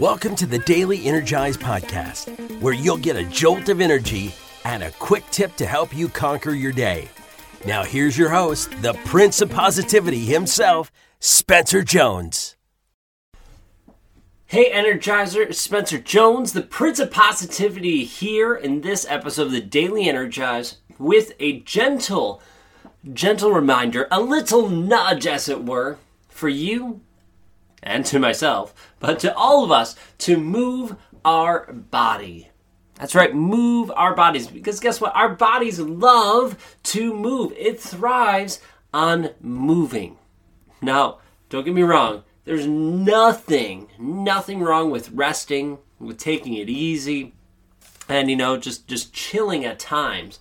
Welcome to the Daily Energize Podcast, where you'll get a jolt of energy and a quick tip to help you conquer your day. Now, here's your host, the Prince of Positivity himself, Spencer Jones. Hey, Energizer, Spencer Jones, the Prince of Positivity, here in this episode of the Daily Energize with a gentle, gentle reminder, a little nudge, as it were, for you and to myself, but to all of us to move our body. That's right, move our bodies. Because guess what? Our bodies love to move, it thrives on moving. Now, don't get me wrong, there's nothing, nothing wrong with resting, with taking it easy, and you know, just just chilling at times.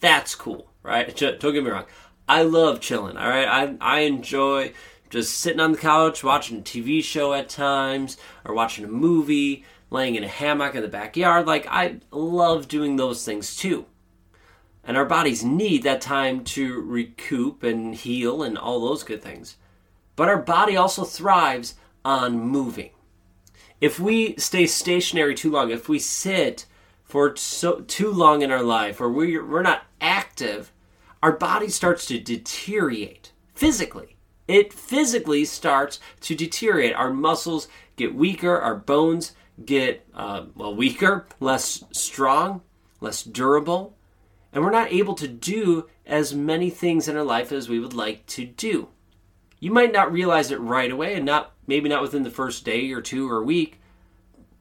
That's cool, right? Don't get me wrong. I love chilling, all right? I I enjoy just sitting on the couch watching a TV show at times or watching a movie, laying in a hammock in the backyard. Like, I love doing those things too. And our bodies need that time to recoup and heal and all those good things. But our body also thrives on moving. If we stay stationary too long, if we sit for so, too long in our life, or we're, we're not active, our body starts to deteriorate physically it physically starts to deteriorate. Our muscles get weaker, our bones get uh, well weaker, less strong, less durable, and we're not able to do as many things in our life as we would like to do. You might not realize it right away, and not maybe not within the first day or two or week,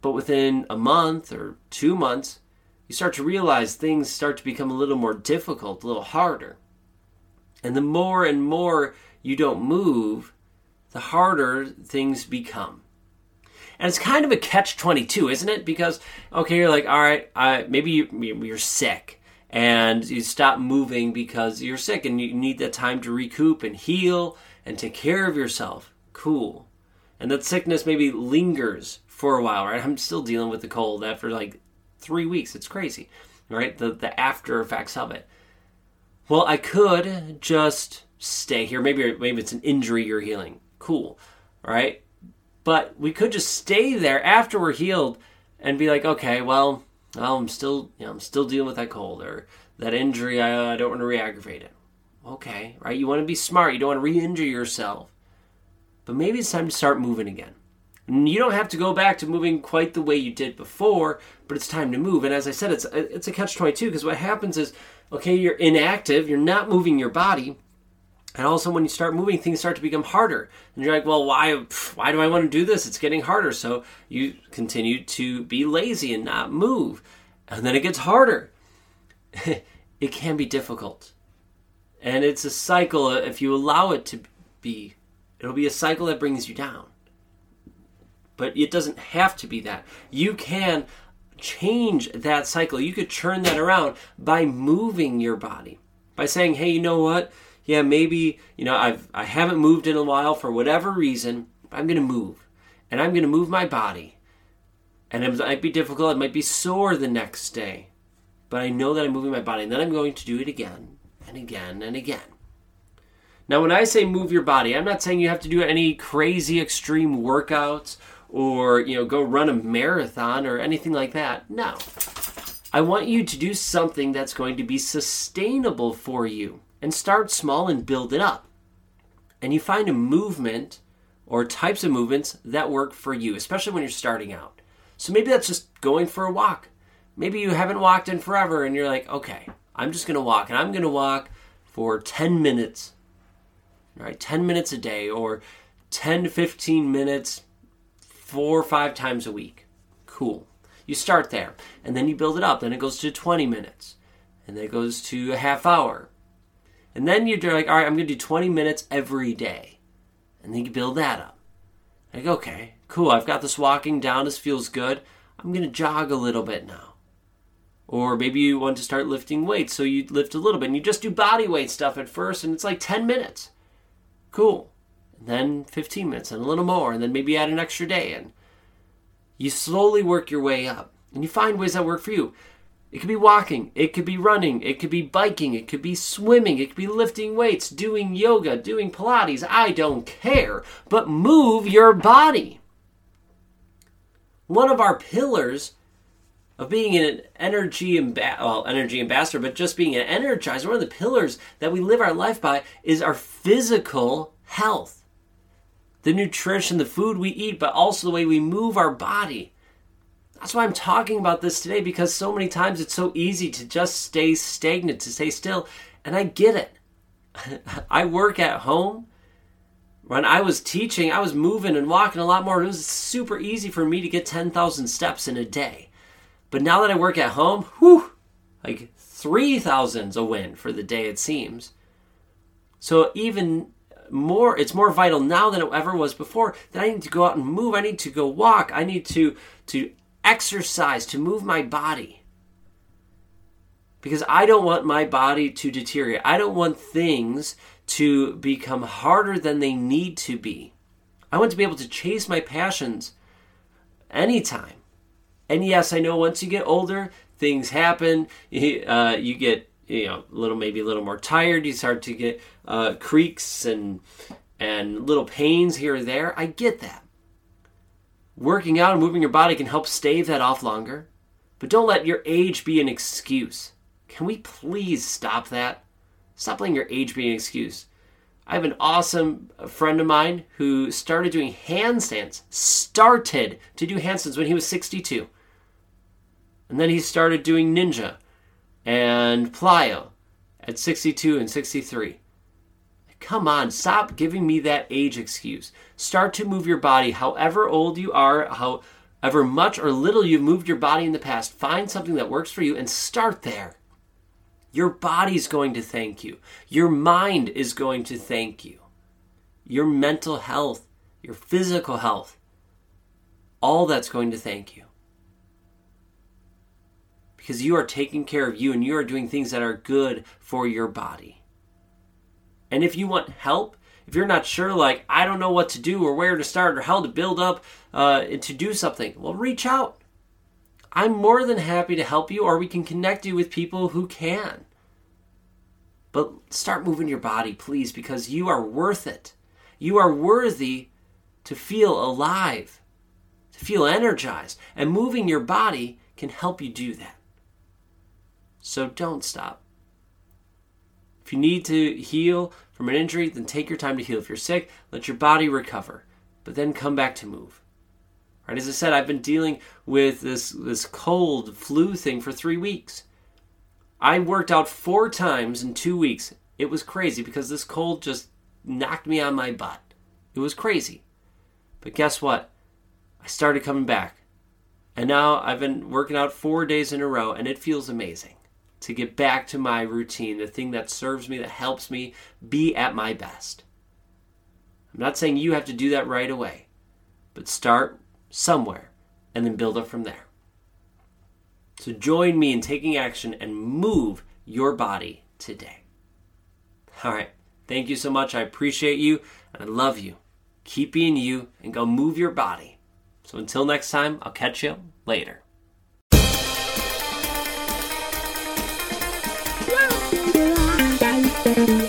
but within a month or two months, you start to realize things start to become a little more difficult, a little harder. And the more and more you don't move, the harder things become. And it's kind of a catch 22, isn't it? Because, okay, you're like, all right, uh, maybe you, are sick and you stop moving because you're sick and you need that time to recoup and heal and take care of yourself. Cool. And that sickness maybe lingers for a while, right? I'm still dealing with the cold after like three weeks. It's crazy, right? The, the after effects of it. Well, I could just stay here. Maybe maybe it's an injury you're healing. Cool, right? But we could just stay there after we're healed and be like, okay, well, I'm still you know I'm still dealing with that cold or that injury. I, I don't want to re-aggravate it. Okay, right? You want to be smart. You don't want to re-injure yourself. But maybe it's time to start moving again. You don't have to go back to moving quite the way you did before, but it's time to move. And as I said, it's it's a catch twenty two because what happens is, okay, you're inactive, you're not moving your body, and all of a sudden, when you start moving, things start to become harder. And you're like, well, why, why do I want to do this? It's getting harder. So you continue to be lazy and not move. And then it gets harder. it can be difficult. And it's a cycle. Uh, if you allow it to be, it'll be a cycle that brings you down. But it doesn't have to be that. You can change that cycle. You could turn that around by moving your body. By saying, hey, you know what? yeah, maybe, you know, I've I haven't moved in a while for whatever reason, I'm going to move. And I'm going to move my body. And it might be difficult, it might be sore the next day. But I know that I'm moving my body and then I'm going to do it again and again and again. Now, when I say move your body, I'm not saying you have to do any crazy extreme workouts or, you know, go run a marathon or anything like that. No. I want you to do something that's going to be sustainable for you and start small and build it up. And you find a movement or types of movements that work for you, especially when you're starting out. So maybe that's just going for a walk. Maybe you haven't walked in forever and you're like, okay, I'm just going to walk and I'm going to walk for 10 minutes. All right, 10 minutes a day or 10 to 15 minutes four or five times a week. Cool. You start there and then you build it up. Then it goes to 20 minutes and then it goes to a half hour and then you're like, all right, I'm going to do 20 minutes every day. And then you build that up. Like, okay, cool. I've got this walking down. This feels good. I'm going to jog a little bit now. Or maybe you want to start lifting weights, so you lift a little bit and you just do body weight stuff at first, and it's like 10 minutes. Cool. And then 15 minutes and a little more, and then maybe add an extra day. And you slowly work your way up, and you find ways that work for you. It could be walking, it could be running, it could be biking, it could be swimming, it could be lifting weights, doing yoga, doing Pilates. I don't care, but move your body. One of our pillars of being an energy amb- well, energy ambassador, but just being an energizer, one of the pillars that we live our life by is our physical health. The nutrition, the food we eat, but also the way we move our body. That's why I'm talking about this today because so many times it's so easy to just stay stagnant, to stay still. And I get it. I work at home. When I was teaching, I was moving and walking a lot more. It was super easy for me to get 10,000 steps in a day. But now that I work at home, whew, like 3,000's a win for the day, it seems. So even more, it's more vital now than it ever was before that I need to go out and move. I need to go walk. I need to, to exercise, to move my body. Because I don't want my body to deteriorate. I don't want things to become harder than they need to be. I want to be able to chase my passions anytime. And yes, I know once you get older, things happen. Uh, you get you know little maybe a little more tired. You start to get uh, creaks and and little pains here or there. I get that. Working out and moving your body can help stave that off longer, but don't let your age be an excuse. Can we please stop that? Stop letting your age be an excuse. I have an awesome friend of mine who started doing handstands, started to do handstands when he was 62. And then he started doing ninja and plyo at 62 and 63. Come on, stop giving me that age excuse. Start to move your body however old you are, however much or little you've moved your body in the past. Find something that works for you and start there. Your body's going to thank you. Your mind is going to thank you. Your mental health, your physical health, all that's going to thank you. Because you are taking care of you and you are doing things that are good for your body. And if you want help, if you're not sure, like, I don't know what to do or where to start or how to build up uh, to do something, well, reach out. I'm more than happy to help you, or we can connect you with people who can. But start moving your body, please, because you are worth it. You are worthy to feel alive, to feel energized. And moving your body can help you do that. So don't stop. If you need to heal from an injury, then take your time to heal. If you're sick, let your body recover, but then come back to move. Right? As I said, I've been dealing with this this cold flu thing for three weeks. I worked out four times in two weeks. It was crazy because this cold just knocked me on my butt. It was crazy. But guess what? I started coming back. And now I've been working out four days in a row, and it feels amazing to get back to my routine, the thing that serves me, that helps me be at my best. I'm not saying you have to do that right away, but start somewhere and then build up from there. So join me in taking action and move your body today. All right. Thank you so much. I appreciate you and I love you. Keep being you and go move your body. So until next time, I'll catch you later. Thank you.